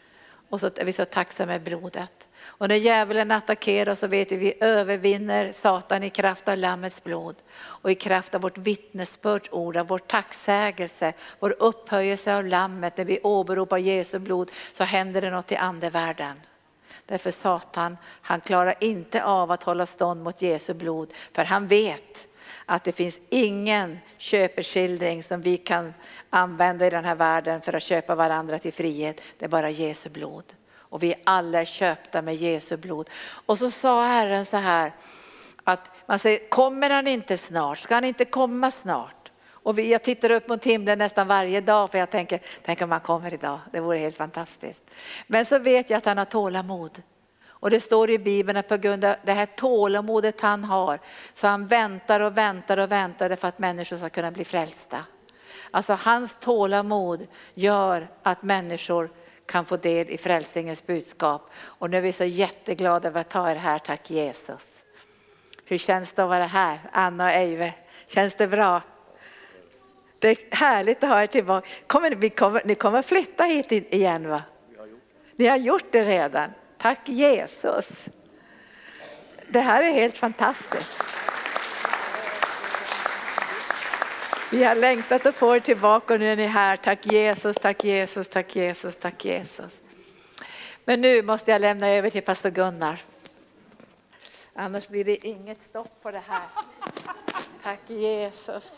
Speaker 1: Och så är vi så tacksamma med blodet. Och när djävulen attackerar så vet vi att vi övervinner Satan i kraft av Lammets blod och i kraft av vårt vittnesbördsord, av vår tacksägelse, vår upphöjelse av Lammet. När vi åberopar Jesu blod så händer det något i andevärlden. Därför Satan, han klarar inte av att hålla stånd mot Jesu blod, för han vet att det finns ingen köpeskildring som vi kan använda i den här världen för att köpa varandra till frihet. Det är bara Jesu blod. Och vi är alla köpta med Jesu blod. Och så sa Herren så här, att man säger, kommer han inte snart? Ska han inte komma snart? Och vi, jag tittar upp mot himlen nästan varje dag för jag tänker, tänk om han kommer idag, det vore helt fantastiskt. Men så vet jag att han har tålamod. Och det står i Bibeln att på grund av det här tålamodet han har så han väntar och väntar och väntar för att människor ska kunna bli frälsta. Alltså hans tålamod gör att människor kan få del i frälsningens budskap. Och nu är vi så jätteglada över att ha er här, tack Jesus. Hur känns det att vara här, Anna och Eive? Känns det bra? Det är härligt att ha er tillbaka. Kommer, vi kommer, ni kommer flytta hit igen va? Ni har gjort det redan. Tack Jesus. Det här är helt fantastiskt. Vi har längtat att få er tillbaka och nu är ni här. Tack Jesus, tack Jesus, tack Jesus, tack Jesus. Men nu måste jag lämna över till pastor Gunnar. Annars blir det inget stopp på det här. Tack Jesus.